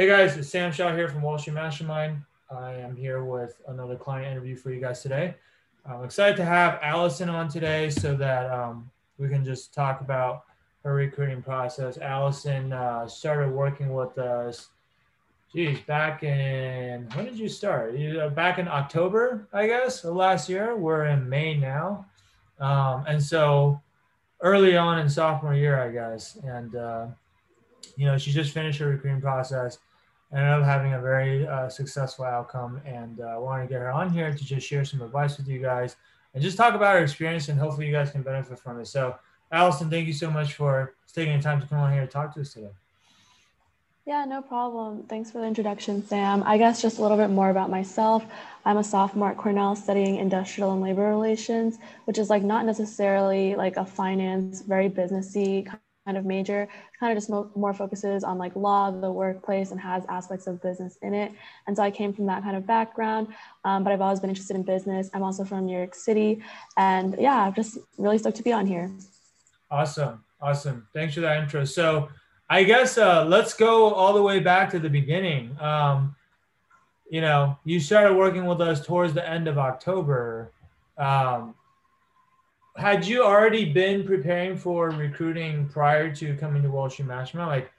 Hey guys, it's Sam Shaw here from Wall Street Mastermind. I am here with another client interview for you guys today. I'm excited to have Allison on today so that um, we can just talk about her recruiting process. Allison uh, started working with us, geez, back in, when did you start? Uh, back in October, I guess, last year. We're in May now. Um, and so early on in sophomore year, I guess. And, uh, you know, she just finished her recruiting process ended up having a very uh, successful outcome. And I uh, wanted to get her on here to just share some advice with you guys and just talk about her experience. And hopefully, you guys can benefit from it. So, Allison, thank you so much for taking the time to come on here and talk to us today. Yeah, no problem. Thanks for the introduction, Sam. I guess just a little bit more about myself. I'm a sophomore at Cornell studying industrial and labor relations, which is like not necessarily like a finance, very businessy kind of major kind of just mo- more focuses on like law the workplace and has aspects of business in it. And so i came from that kind of background um, but i've always been interested in business. I'm also from new york city. And yeah i'm just really stoked to be on here. Awesome. Awesome. Thanks for that intro. So i guess uh, let's go all the way back to the beginning. Um, you know you started working with us towards the end of october. Um, had you already been preparing for recruiting prior to coming to Wall Street Mastermind? Like,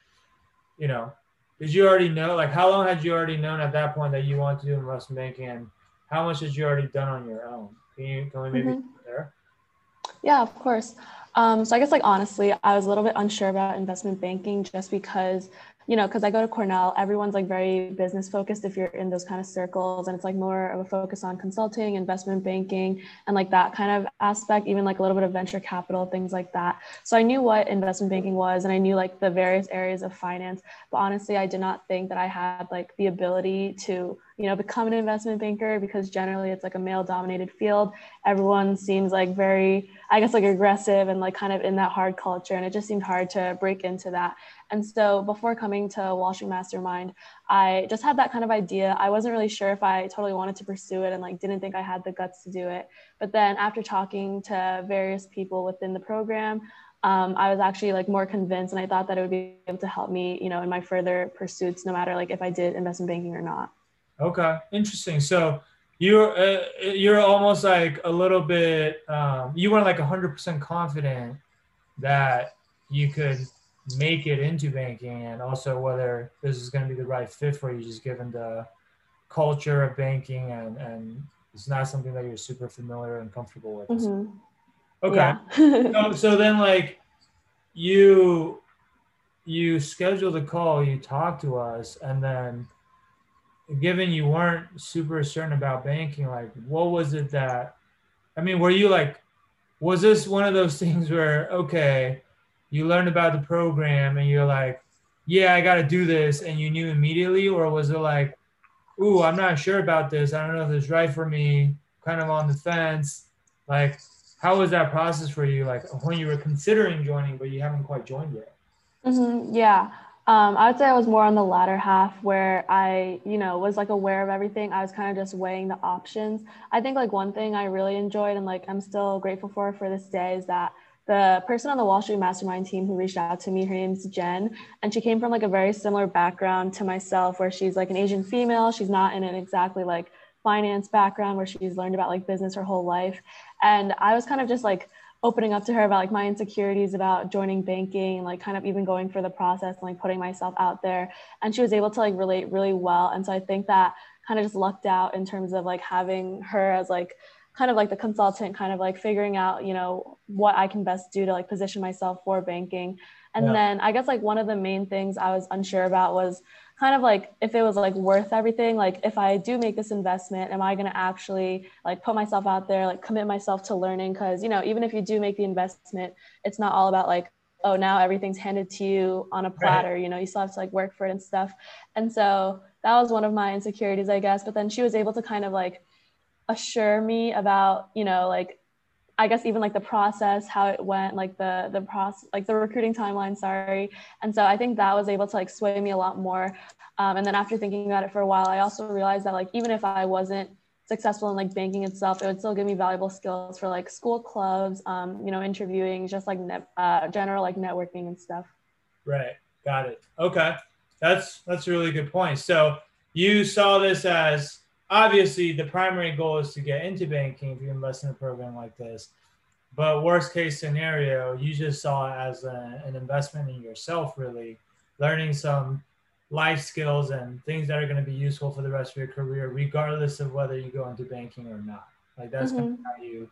you know, did you already know? Like, how long had you already known at that point that you wanted to do investment banking, and how much had you already done on your own? Can you can we maybe mm-hmm. there? Yeah, of course. Um, so I guess like honestly, I was a little bit unsure about investment banking just because you know, because I go to Cornell, everyone's like very business focused if you're in those kind of circles. And it's like more of a focus on consulting, investment banking, and like that kind of aspect, even like a little bit of venture capital, things like that. So I knew what investment banking was and I knew like the various areas of finance. But honestly, I did not think that I had like the ability to you know become an investment banker because generally it's like a male dominated field everyone seems like very i guess like aggressive and like kind of in that hard culture and it just seemed hard to break into that and so before coming to Street Mastermind, I just had that kind of idea. I wasn't really sure if I totally wanted to pursue it and like didn't think I had the guts to do it. But then after talking to various people within the program, um, I was actually like more convinced and I thought that it would be able to help me, you know, in my further pursuits, no matter like if I did investment banking or not. Okay, interesting. So you're uh, you're almost like a little bit um, you weren't like 100% confident that you could make it into banking and also whether this is going to be the right fit for you just given the culture of banking and and it's not something that you're super familiar and comfortable with mm-hmm. okay yeah. so, so then like you you schedule the call you talk to us and then given you weren't super certain about banking like what was it that i mean were you like was this one of those things where okay you learned about the program and you're like, yeah, I got to do this, and you knew immediately, or was it like, ooh, I'm not sure about this. I don't know if it's right for me. Kind of on the fence. Like, how was that process for you? Like when you were considering joining, but you haven't quite joined yet. Mm-hmm, yeah. Um, I would say I was more on the latter half where I, you know, was like aware of everything. I was kind of just weighing the options. I think like one thing I really enjoyed and like I'm still grateful for for this day is that the person on the Wall Street Mastermind team who reached out to me, her name's Jen, and she came from like a very similar background to myself, where she's like an Asian female. She's not in an exactly like finance background where she's learned about like business her whole life. And I was kind of just like opening up to her about like my insecurities about joining banking and like kind of even going for the process and like putting myself out there. And she was able to like relate really well. And so I think that kind of just lucked out in terms of like having her as like kind of like the consultant kind of like figuring out you know what i can best do to like position myself for banking and yeah. then i guess like one of the main things i was unsure about was kind of like if it was like worth everything like if i do make this investment am i going to actually like put myself out there like commit myself to learning because you know even if you do make the investment it's not all about like oh now everything's handed to you on a platter right. you know you still have to like work for it and stuff and so that was one of my insecurities i guess but then she was able to kind of like assure me about you know like I guess even like the process, how it went, like the the process, like the recruiting timeline. Sorry, and so I think that was able to like sway me a lot more. Um, and then after thinking about it for a while, I also realized that like even if I wasn't successful in like banking itself, it would still give me valuable skills for like school clubs, um, you know, interviewing, just like net, uh, general like networking and stuff. Right, got it. Okay, That's that's a really good point. So you saw this as obviously the primary goal is to get into banking if you invest in a program like this. But worst case scenario, you just saw it as a, an investment in yourself, really learning some life skills and things that are going to be useful for the rest of your career, regardless of whether you go into banking or not. Like that's mm-hmm. kind of how you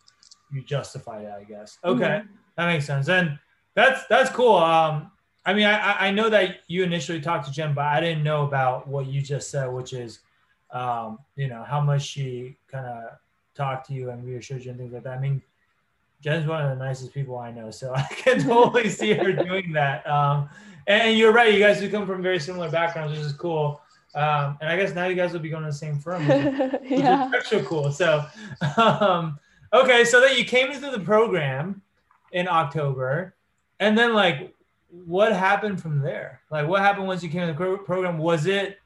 you justify that, I guess. Okay, mm-hmm. that makes sense. And that's that's cool. Um, I mean, I I know that you initially talked to Jen, but I didn't know about what you just said, which is, um, you know, how much she kind of talked to you and reassured you and things like that. I mean, Jen's one of the nicest people I know, so I can totally see her doing that. Um, and you're right, you guys do come from very similar backgrounds, which is cool. Um, and I guess now you guys will be going to the same firm, which, yeah. which is extra cool. So, um, okay, so that you came into the program in October, and then like, what happened from there? Like, what happened once you came to the program? Was it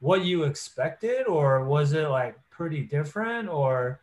what you expected, or was it like pretty different, or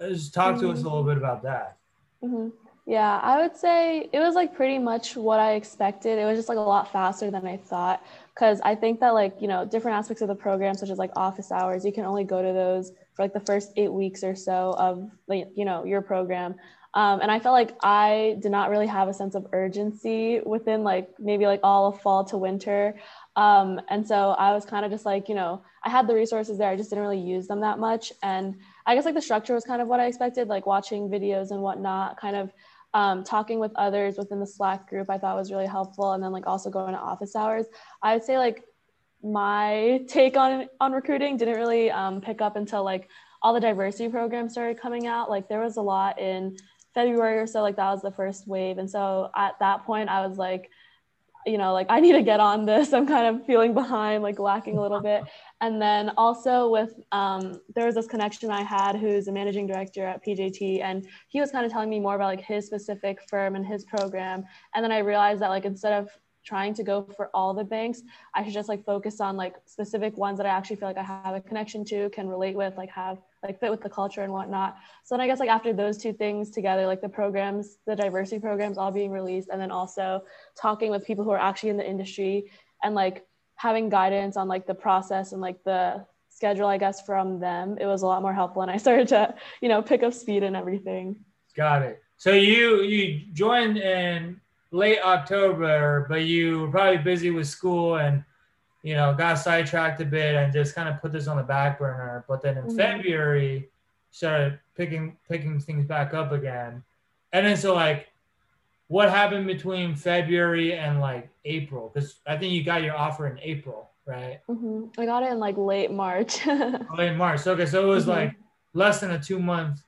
just talk to mm-hmm. us a mm-hmm. little bit about that. Mm-hmm. Yeah, I would say it was like pretty much what I expected. It was just like a lot faster than I thought because I think that like you know different aspects of the program, such as like office hours, you can only go to those for like the first eight weeks or so of like you know your program. Um, and I felt like I did not really have a sense of urgency within like maybe like all of fall to winter. Um, and so I was kind of just like, you know, I had the resources there, I just didn't really use them that much. And I guess like the structure was kind of what I expected, like watching videos and whatnot, kind of um, talking with others within the Slack group, I thought was really helpful. And then like also going to office hours. I would say like my take on on recruiting didn't really um, pick up until like all the diversity programs started coming out. Like there was a lot in February or so, like that was the first wave. And so at that point, I was like, you know, like I need to get on this. I'm kind of feeling behind, like lacking a little bit. And then also with, um, there was this connection I had who's a managing director at PJT, and he was kind of telling me more about like his specific firm and his program. And then I realized that like instead of trying to go for all the banks, I should just like focus on like specific ones that I actually feel like I have a connection to, can relate with, like have like fit with the culture and whatnot. So then I guess like after those two things together, like the programs, the diversity programs all being released, and then also talking with people who are actually in the industry and like having guidance on like the process and like the schedule, I guess, from them, it was a lot more helpful. And I started to, you know, pick up speed and everything. Got it. So you you joined in late October, but you were probably busy with school and you know got sidetracked a bit and just kind of put this on the back burner. But then in mm-hmm. February, started picking picking things back up again, and then so like, what happened between February and like April? Because I think you got your offer in April, right? Mm-hmm. I got it in like late March. late March. Okay, so it was mm-hmm. like less than a two month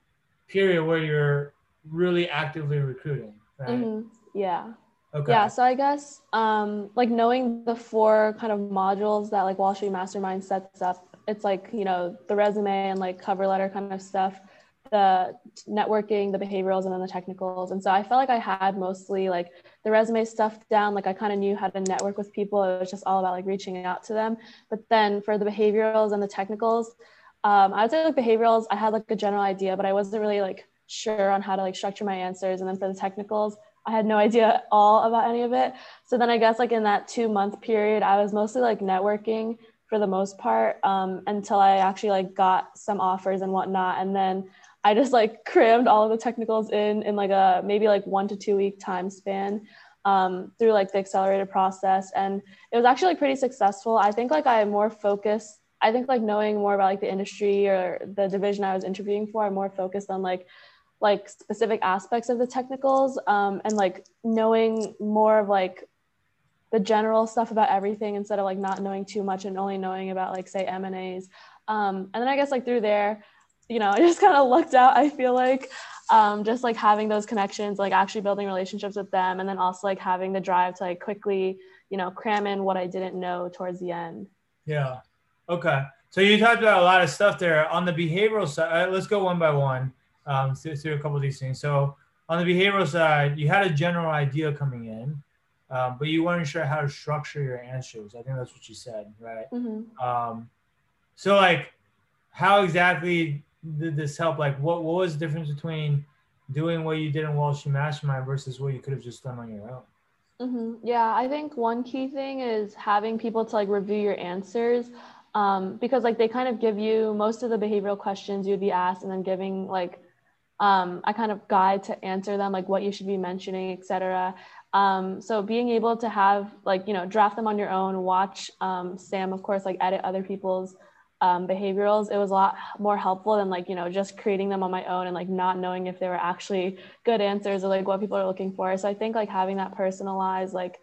period where you're really actively recruiting, right? Mm-hmm. Yeah. Okay. Yeah, so I guess um, like knowing the four kind of modules that like Wall Street Mastermind sets up, it's like, you know, the resume and like cover letter kind of stuff, the networking, the behaviorals, and then the technicals. And so I felt like I had mostly like the resume stuff down. Like I kind of knew how to network with people. It was just all about like reaching out to them. But then for the behaviorals and the technicals, um, I would say like behaviorals, I had like a general idea, but I wasn't really like sure on how to like structure my answers. And then for the technicals, I had no idea at all about any of it. So then I guess like in that two month period, I was mostly like networking for the most part um, until I actually like got some offers and whatnot. And then I just like crammed all of the technicals in in like a maybe like one to two week time span um, through like the accelerated process. And it was actually like pretty successful. I think like I more focused. I think like knowing more about like the industry or the division I was interviewing for, I'm more focused on like like specific aspects of the technicals um, and like knowing more of like the general stuff about everything instead of like not knowing too much and only knowing about like say M and A's. Um, and then I guess like through there, you know, I just kind of lucked out. I feel like um, just like having those connections, like actually building relationships with them, and then also like having the drive to like quickly, you know, cram in what I didn't know towards the end. Yeah. Okay. So you talked about a lot of stuff there on the behavioral side. Let's go one by one um, through, through a couple of these things. So on the behavioral side, you had a general idea coming in, um, but you weren't sure how to structure your answers. I think that's what you said, right? Mm-hmm. Um, so like, how exactly did this help? Like, what what was the difference between doing what you did in Wall Street Mastermind versus what you could have just done on your own? Mm-hmm. Yeah, I think one key thing is having people to like review your answers um, because like they kind of give you most of the behavioral questions you'd be asked and then giving like um, a kind of guide to answer them, like what you should be mentioning, etc. Um, so being able to have like you know draft them on your own, watch um, Sam of course like edit other people's um, behaviorals, it was a lot more helpful than like you know just creating them on my own and like not knowing if they were actually good answers or like what people are looking for. So I think like having that personalized like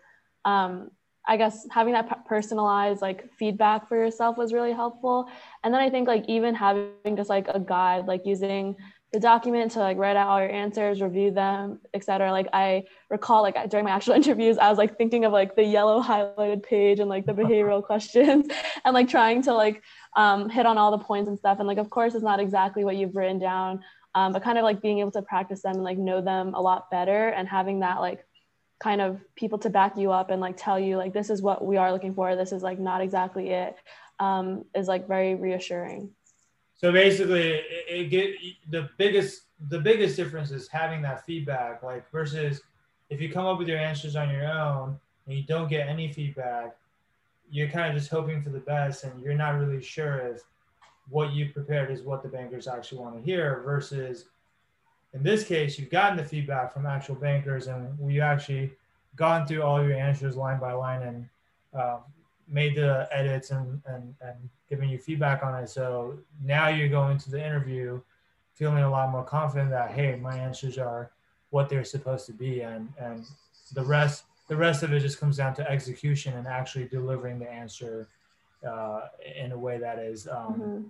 um, I guess having that personalized like feedback for yourself was really helpful. And then I think like even having just like a guide, like using the document to like write out all your answers, review them, etc. Like I recall like during my actual interviews, I was like thinking of like the yellow highlighted page and like the behavioral questions and like trying to like um, hit on all the points and stuff. And like, of course, it's not exactly what you've written down, um, but kind of like being able to practice them and like know them a lot better and having that like kind of people to back you up and like tell you like this is what we are looking for. This is like not exactly it. Um, is like very reassuring. So basically, it, it get the biggest the biggest difference is having that feedback, like versus if you come up with your answers on your own and you don't get any feedback, you're kind of just hoping for the best, and you're not really sure if what you prepared is what the bankers actually want to hear. Versus in this case, you've gotten the feedback from actual bankers, and we actually gone through all your answers line by line and um, made the edits and, and, and giving you feedback on it. So now you're going to the interview feeling a lot more confident that, hey, my answers are what they're supposed to be. And, and the rest, the rest of it just comes down to execution and actually delivering the answer uh, in a way that is um, mm-hmm.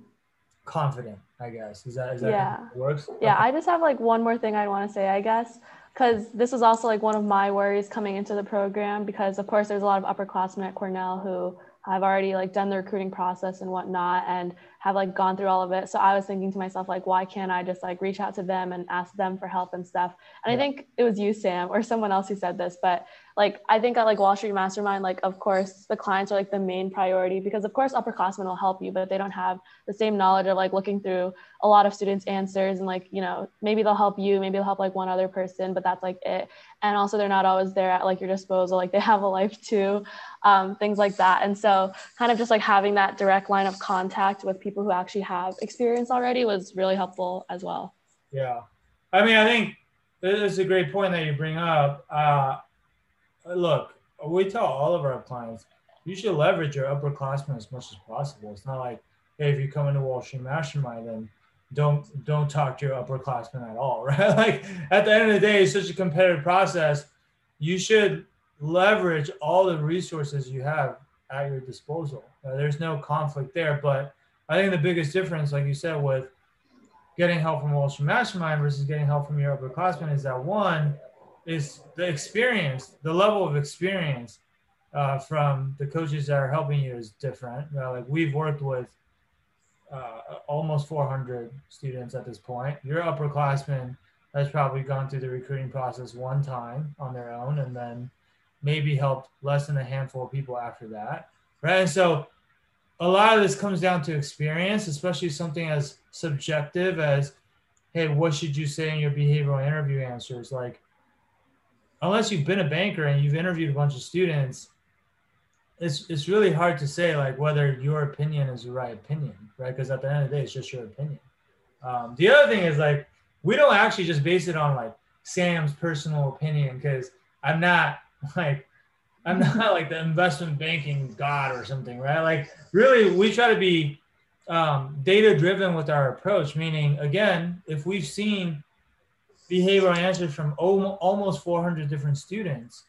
confident, I guess. Is that, is that yeah. works? Yeah. Okay. I just have like one more thing I'd want to say, I guess because this was also like one of my worries coming into the program because of course there's a lot of upperclassmen at Cornell who have already like done the recruiting process and whatnot and have like gone through all of it. So I was thinking to myself, like, why can't I just like reach out to them and ask them for help and stuff? And yeah. I think it was you, Sam, or someone else who said this, but like I think at like Wall Street Mastermind, like of course the clients are like the main priority because of course upperclassmen will help you, but they don't have the same knowledge of like looking through a lot of students' answers and like, you know, maybe they'll help you, maybe they'll help like one other person, but that's like it. And also they're not always there at like your disposal, like they have a life too, um, things like that. And so kind of just like having that direct line of contact with people who actually have experience already was really helpful as well. Yeah. I mean, I think this is a great point that you bring up. Uh, look, we tell all of our clients, you should leverage your upperclassmen as much as possible. It's not like, hey, if you come into Wall Street Mastermind, then don't don't talk to your upperclassmen at all, right? like at the end of the day, it's such a competitive process. You should leverage all the resources you have at your disposal. Uh, there's no conflict there, but I think the biggest difference, like you said, with getting help from Wall Street Mastermind versus getting help from your upperclassmen is that one, is the experience, the level of experience uh, from the coaches that are helping you is different. You know, like we've worked with uh, almost 400 students at this point. Your upperclassman has probably gone through the recruiting process one time on their own, and then maybe helped less than a handful of people after that, right? And so a lot of this comes down to experience, especially something as subjective as, hey, what should you say in your behavioral interview answers? Like, unless you've been a banker and you've interviewed a bunch of students, it's it's really hard to say like whether your opinion is the right opinion, right? Because at the end of the day, it's just your opinion. Um, the other thing is like we don't actually just base it on like Sam's personal opinion because I'm not like I'm not like the investment banking god or something, right? Like really, we try to be um, data driven with our approach. Meaning, again, if we've seen behavioral answers from almost 400 different students,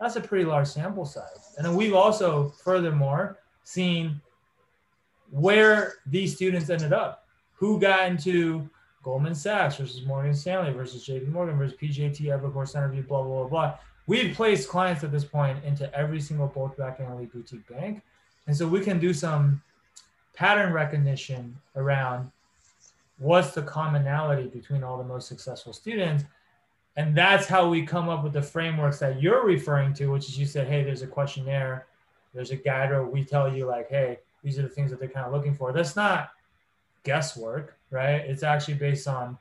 that's a pretty large sample size. And then we've also, furthermore, seen where these students ended up, who got into Goldman Sachs versus Morgan Stanley versus JP Morgan versus PJT, Evercore, Centerview, blah, blah, blah, blah. We've placed clients at this point into every single bulge bracket and elite boutique bank. And so we can do some pattern recognition around what's the commonality between all the most successful students. And that's how we come up with the frameworks that you're referring to which is you said hey there's a questionnaire there's a guide or we tell you like hey these are the things that they're kind of looking for. That's not guesswork right? It's actually based on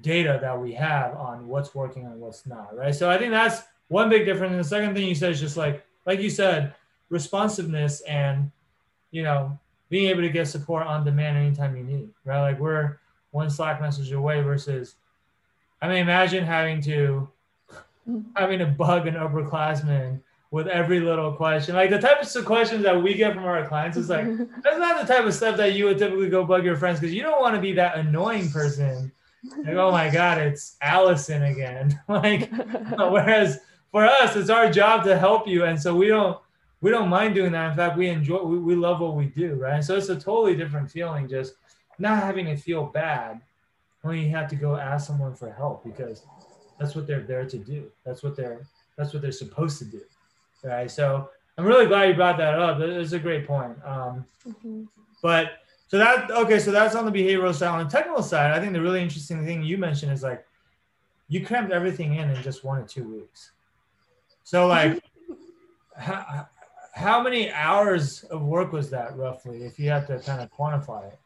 data that we have on what's working and what's not right? So i think that's one big difference. And the second thing you said is just like, like you said, responsiveness and, you know, being able to get support on demand anytime you need, right? Like we're one Slack message away versus, I mean, imagine having to, having to bug an upperclassman with every little question. Like the types of questions that we get from our clients is like, that's not the type of stuff that you would typically go bug your friends because you don't want to be that annoying person. Like, oh my God, it's Allison again. like, whereas for us, it's our job to help you. And so we don't, we don't mind doing that. In fact, we enjoy, we, we love what we do. Right. So it's a totally different feeling, just not having to feel bad when you have to go ask someone for help because that's what they're there to do. That's what they're, that's what they're supposed to do right? So I'm really glad you brought that up. It's a great point. Um, mm-hmm. But so that okay, so that's on the behavioral side. On the technical side, I think the really interesting thing you mentioned is like you crammed everything in in just one or two weeks. So like, how, how many hours of work was that roughly, if you had to kind of quantify it?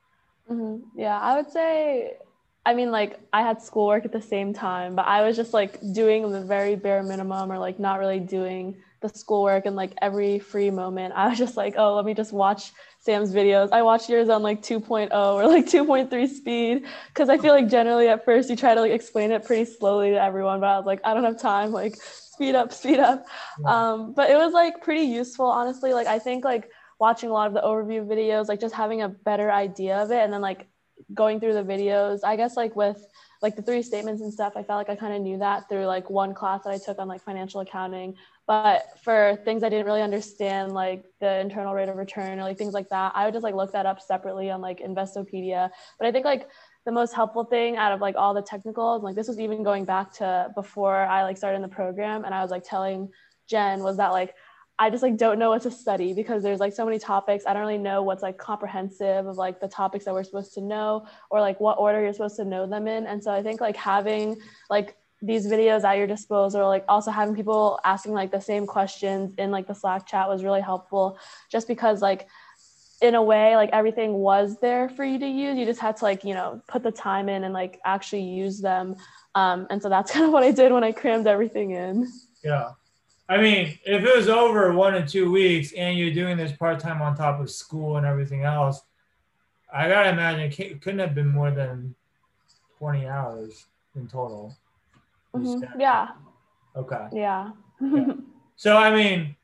Mm-hmm. Yeah, I would say I mean, like I had schoolwork at the same time, but I was just like doing the very bare minimum or like not really doing the schoolwork and like every free moment. I was just like, oh, let me just watch Sam's videos. I watched yours on like 2.0 or like 2.3 speed because I feel like generally at first you try to like explain it pretty slowly to everyone, but I was like, I don't have time. Like, speed up, speed up. Yeah. Um, but it was like pretty useful, honestly. Like, I think like watching a lot of the overview videos, like just having a better idea of it and then like going through the videos, I guess like with like the three statements and stuff, I felt like I kind of knew that through like one class that I took on like financial accounting. But for things I didn't really understand, like the internal rate of return or like things like that, I would just like look that up separately on like Investopedia. But I think like the most helpful thing out of like all the technicals, like this was even going back to before I like started in the program, and I was like telling Jen was that like I just like don't know what to study because there's like so many topics. I don't really know what's like comprehensive of like the topics that we're supposed to know or like what order you're supposed to know them in. And so I think like having like these videos at your disposal, like also having people asking like the same questions in like the Slack chat was really helpful just because like in a way like everything was there for you to use. You just had to like, you know, put the time in and like actually use them. Um, and so that's kind of what I did when I crammed everything in. Yeah. I mean, if it was over one or two weeks and you're doing this part time on top of school and everything else, I gotta imagine it couldn't have been more than 20 hours in total. Mm-hmm. Yeah. Okay. Yeah. So, I mean,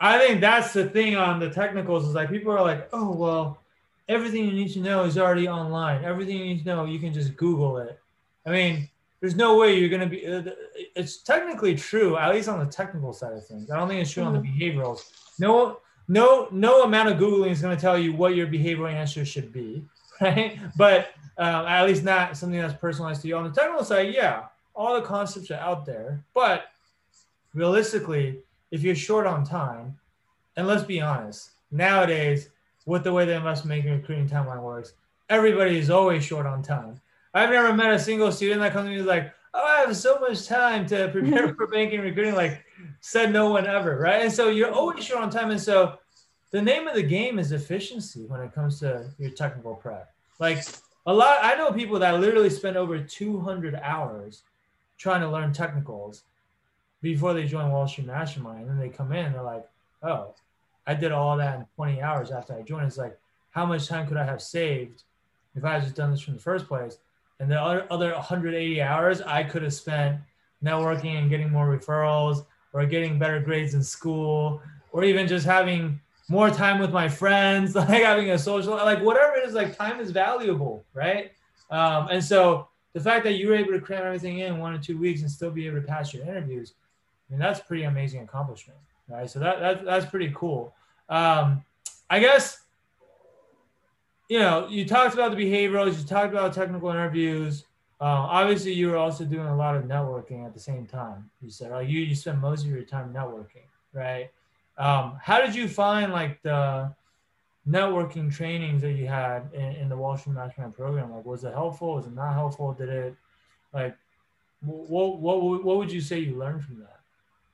I think that's the thing on the technicals is like people are like, oh, well, everything you need to know is already online. Everything you need to know, you can just Google it. I mean, there's no way you're going to be uh, it's technically true at least on the technical side of things i don't think it's true mm-hmm. on the mm-hmm. behaviorals no no no amount of googling is going to tell you what your behavioral answer should be right but um, at least not something that's personalized to you on the technical side yeah all the concepts are out there but realistically if you're short on time and let's be honest nowadays with the way the investment banking recruiting timeline works everybody is always short on time I've never met a single student that comes to me like, oh, I have so much time to prepare for banking recruiting. Like, said no one ever, right? And so you're always short on time. And so the name of the game is efficiency when it comes to your technical prep. Like a lot, I know people that literally spend over 200 hours trying to learn technicals before they join Wall Street Mastermind. And then they come in and they're like, oh, I did all that in 20 hours after I joined. It's like, how much time could I have saved if I had just done this from the first place? And the other, other 180 hours I could have spent networking and getting more referrals or getting better grades in school or even just having more time with my friends, like having a social, like whatever it is, like time is valuable, right? Um, and so the fact that you were able to cram everything in one or two weeks and still be able to pass your interviews, I mean, that's pretty amazing accomplishment, right? So that, that that's pretty cool. Um, I guess you know, you talked about the behaviorals, you talked about technical interviews. Uh, obviously, you were also doing a lot of networking at the same time. You said, like, you you spend most of your time networking, right? Um, how did you find like the networking trainings that you had in, in the Wall Street Mastermind program? Like, was it helpful? Was it not helpful? Did it like what what what would you say you learned from that?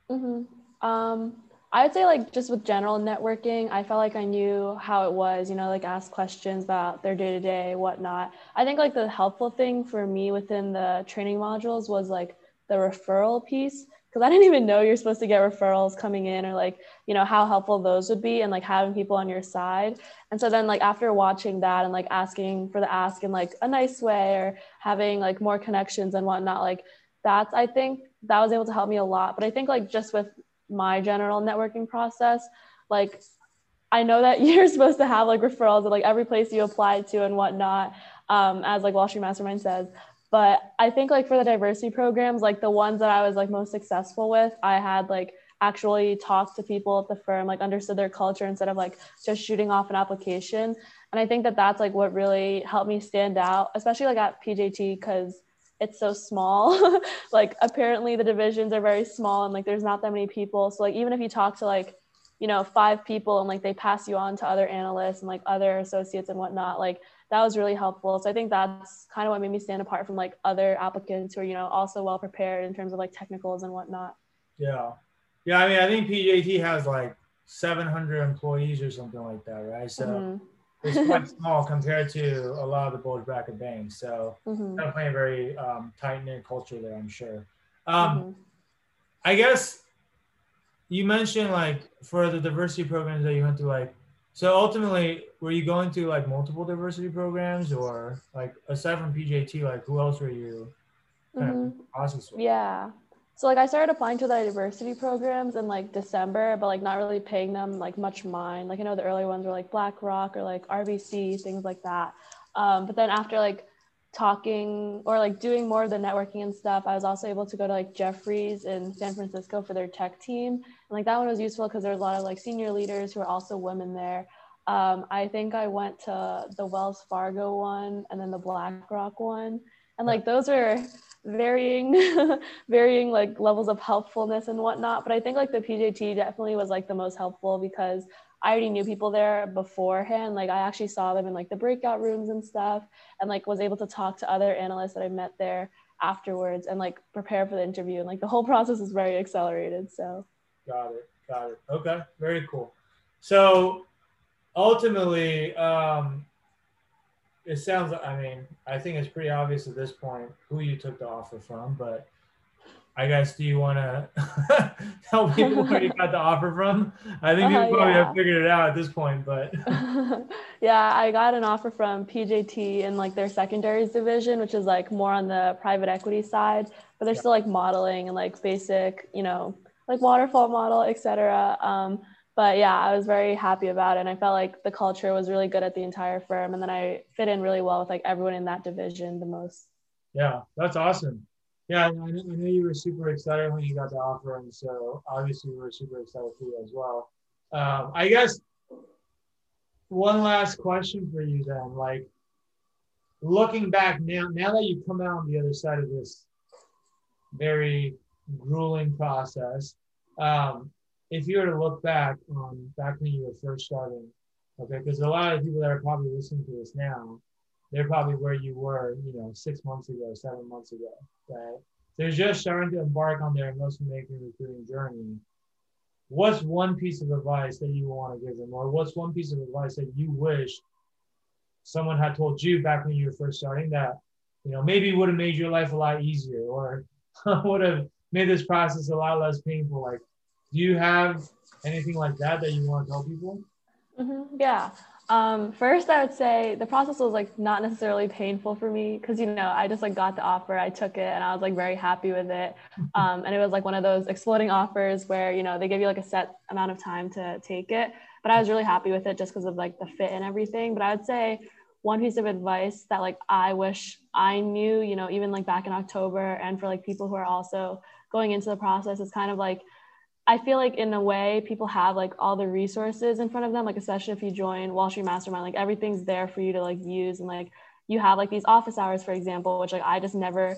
Mm-hmm. Um, I'd say like just with general networking, I felt like I knew how it was, you know, like ask questions about their day to day, whatnot. I think like the helpful thing for me within the training modules was like the referral piece. Cause I didn't even know you're supposed to get referrals coming in or like, you know, how helpful those would be and like having people on your side. And so then like after watching that and like asking for the ask in like a nice way or having like more connections and whatnot, like that's I think that was able to help me a lot. But I think like just with my general networking process, like I know that you're supposed to have like referrals at like every place you apply to and whatnot, um, as like Wall Street Mastermind says. But I think like for the diversity programs, like the ones that I was like most successful with, I had like actually talked to people at the firm, like understood their culture instead of like just shooting off an application. And I think that that's like what really helped me stand out, especially like at PJT because it's so small. like apparently the divisions are very small and like there's not that many people. So like even if you talk to like you know five people and like they pass you on to other analysts and like other associates and whatnot like that was really helpful so i think that's kind of what made me stand apart from like other applicants who are you know also well prepared in terms of like technicals and whatnot yeah yeah i mean i think pjt has like 700 employees or something like that right so mm-hmm. it's quite small compared to a lot of the bulge bracket banks so mm-hmm. definitely a very um, tight knit culture there i'm sure um, mm-hmm. i guess you mentioned like for the diversity programs that you went to like so ultimately were you going to like multiple diversity programs or like aside from pjt like who else were you kind mm-hmm. of process with? yeah so like i started applying to the diversity programs in like december but like not really paying them like much mind like i know the early ones were like blackrock or like rbc things like that um, but then after like talking or like doing more of the networking and stuff, I was also able to go to like Jefferies in San Francisco for their tech team. Like that one was useful because there was a lot of like senior leaders who are also women there. Um, I think I went to the Wells Fargo one and then the BlackRock one. And like those are varying, varying like levels of helpfulness and whatnot. But I think like the PJT definitely was like the most helpful because I already knew people there beforehand. Like I actually saw them in like the breakout rooms and stuff, and like was able to talk to other analysts that I met there afterwards and like prepare for the interview. And like the whole process is very accelerated. So. Got it. Got it. Okay. Very cool. So ultimately, um, it sounds. I mean, I think it's pretty obvious at this point who you took the offer from, but I guess do you want to tell people where you got the offer from? I think people uh, probably yeah. have figured it out at this point, but yeah, I got an offer from PJT in like their secondaries division, which is like more on the private equity side, but they're yeah. still like modeling and like basic, you know, like waterfall model, etc. Um, but yeah, I was very happy about it, and I felt like the culture was really good at the entire firm, and then I fit in really well with like everyone in that division the most. Yeah, that's awesome. Yeah, I know, I you were super excited when you got the offer, and so obviously we were super excited for you as well. Um, I guess one last question for you then, like looking back now, now that you've come out on the other side of this very grueling process, um, if you were to look back on back when you were first starting, okay, because a lot of people that are probably listening to this now, they're probably where you were, you know, six months ago, seven months ago, right? They're just starting to embark on their investment banking recruiting journey. What's one piece of advice that you want to give them, or what's one piece of advice that you wish someone had told you back when you were first starting that, you know, maybe would have made your life a lot easier, or would have made this process a lot less painful? Like, do you have anything like that that you want to tell people? Mm-hmm. Yeah. Um, first, I would say the process was like not necessarily painful for me because you know I just like got the offer, I took it, and I was like very happy with it. Um, and it was like one of those exploding offers where you know they give you like a set amount of time to take it. But I was really happy with it just because of like the fit and everything. But I would say one piece of advice that like I wish I knew, you know, even like back in October, and for like people who are also going into the process is kind of like I feel like in a way people have like all the resources in front of them, like especially if you join Wall Street Mastermind, like everything's there for you to like use and like you have like these office hours, for example, which like I just never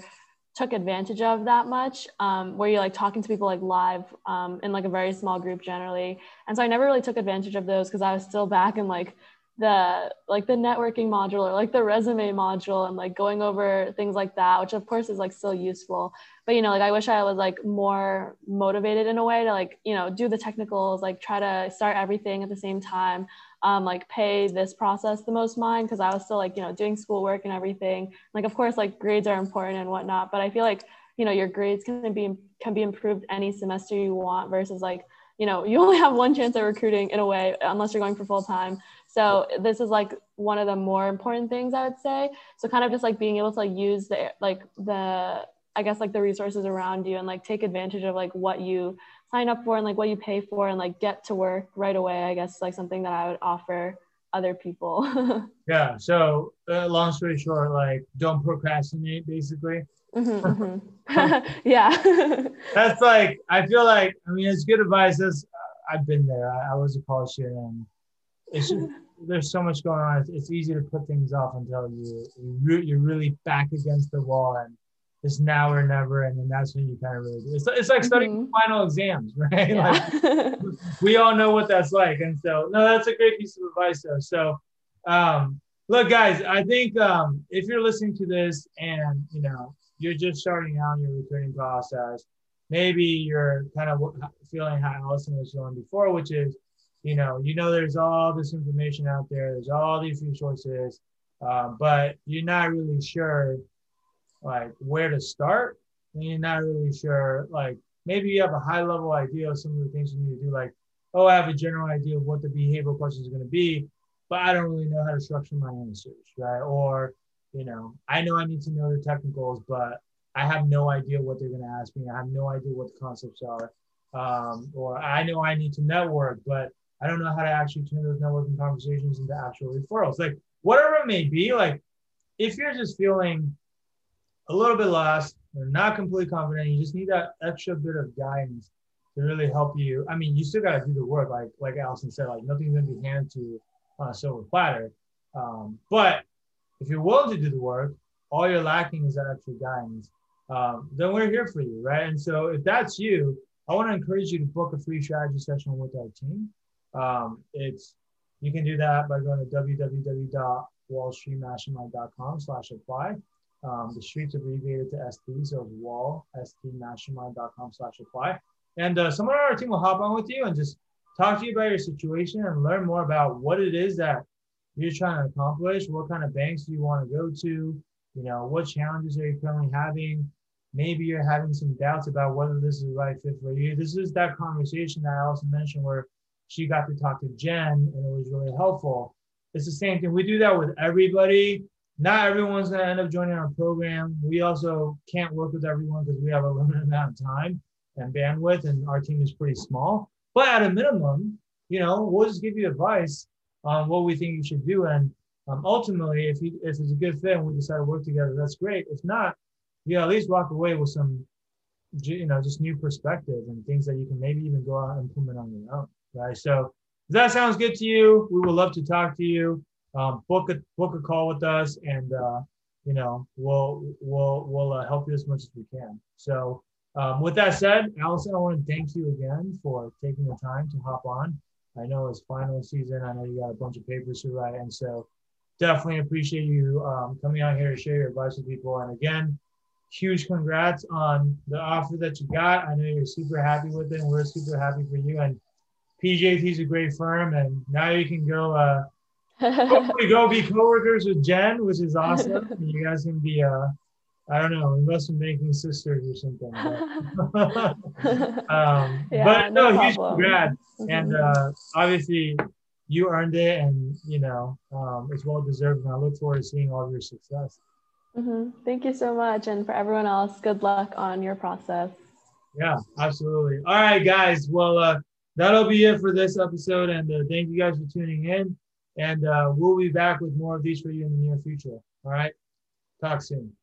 took advantage of that much, um, where you're like talking to people like live um, in like a very small group generally. And so I never really took advantage of those because I was still back in like the like the networking module or like the resume module and like going over things like that which of course is like still useful. But you know like i wish i was like more motivated in a way to like you know do the technicals like try to start everything at the same time um like pay this process the most mind because i was still like you know doing schoolwork and everything. Like of course like grades are important and whatnot but i feel like you know your grades can be can be improved any semester you want versus like you know you only have one chance at recruiting in a way unless you're going for full time so this is like one of the more important things i would say. So kind of just like being able to like use the like the i guess like the resources around you and like take advantage of like what you sign up for and like what you pay for and like get to work right away i guess like something that i would offer other people. Yeah so uh, long story short like don't procrastinate basically. Mm-hmm, mm-hmm. yeah. That's like i feel like i mean it's good advice. That's uh, i've been there. I, I, was a college student and it's just, there's so much going on it's, it's, easy to put things off until you, you you're really back against the wall and it's now or never, and then that's when you kind of really do. It's, it's like studying mm-hmm. final exams, right? Yeah. Like, we all know what that's like, and so no, that's a great piece of advice, though. So, um, look, guys, I think um, if you're listening to this and you know you're just starting out in your recruiting process, maybe you're kind of feeling how Allison was feeling before, which is, you know, you know, there's all this information out there, there's all these resources, uh, but you're not really sure like where to start. And you're not really sure like maybe you have a high level idea of some of the things you need to do like oh i have a general idea of what the behavioral questions are going to be but i don't really know how to structure my answers right? Or you know i know i need to know the technicals but i have no idea what they're going to ask me. I have no idea what the concepts are. Um, or i know i need to network but i don't know how to actually turn those networking conversations into actual referrals like whatever it may be like if you're just feeling a little bit lost or not completely confident, you just need that extra bit of guidance to really help you. I mean, you still got to do the work, like like Allison said, like nothing's gonna be handed to you on a silver platter. Um, but if you're willing to do the work, all you're lacking is that extra guidance. Um, then we're here for you, right? And so if that's you, I want to encourage you to book a free strategy session with our team. Um, it's you can do that by going to www.wallstreetmastermind.com slash apply. Um, the streets abbreviated to ST, so it's wall, stmastermind.com slash apply. And uh, someone on our team will hop on with you and just talk to you about your situation and learn more about what it is that you're trying to accomplish. What kind of banks do you want to go to? You know, what challenges are you currently having? Maybe you're having some doubts about whether this is the right fit for you. This is that conversation that I also mentioned where she got to talk to Jen and it was really helpful. It's the same thing. We do that with everybody not everyone's going to end up joining our program. We also can't work with everyone because we have a limited amount of time and bandwidth, and our team is pretty small. But at a minimum, you know, we'll just give you advice on what we think you should do. And um, ultimately, if you if it's a good fit and we decide to work together, that's great. If not, you know, at least walk away with some, you know, just new perspective and things that you can maybe even go out and implement on your own. Right. So if that sounds good to you, we would love to talk to you um, book a book a call with us, and uh, you know we'll we'll we'll uh, help you as much as we can. So um, with that said, Allison, I want to thank you again for taking the time to hop on. I know it's final season. I know you got a bunch of papers to write, and so definitely appreciate you um, coming out here to share your advice with people. And again, huge congrats on the offer that you got. I know you're super happy with it, and we're super happy for you. And PJT is a great firm, and now you can go. Uh, hopefully go be coworkers with Jen, which is awesome. you guys can be uh I don't know, investment banking sisters or something. But, um, yeah, but no, no huge congrats. Mm-hmm. And uh, obviously you earned it and you know, um, it's well deserved and I look forward to seeing all of your success. Mm-hmm. Thank you so much. And for everyone else, good luck on your process. Yeah, absolutely. All right, guys. Well, uh, that'll be it for this episode. And uh, thank you guys for tuning in. And uh, we'll be back with more of these for you in the near future. All right. Talk soon.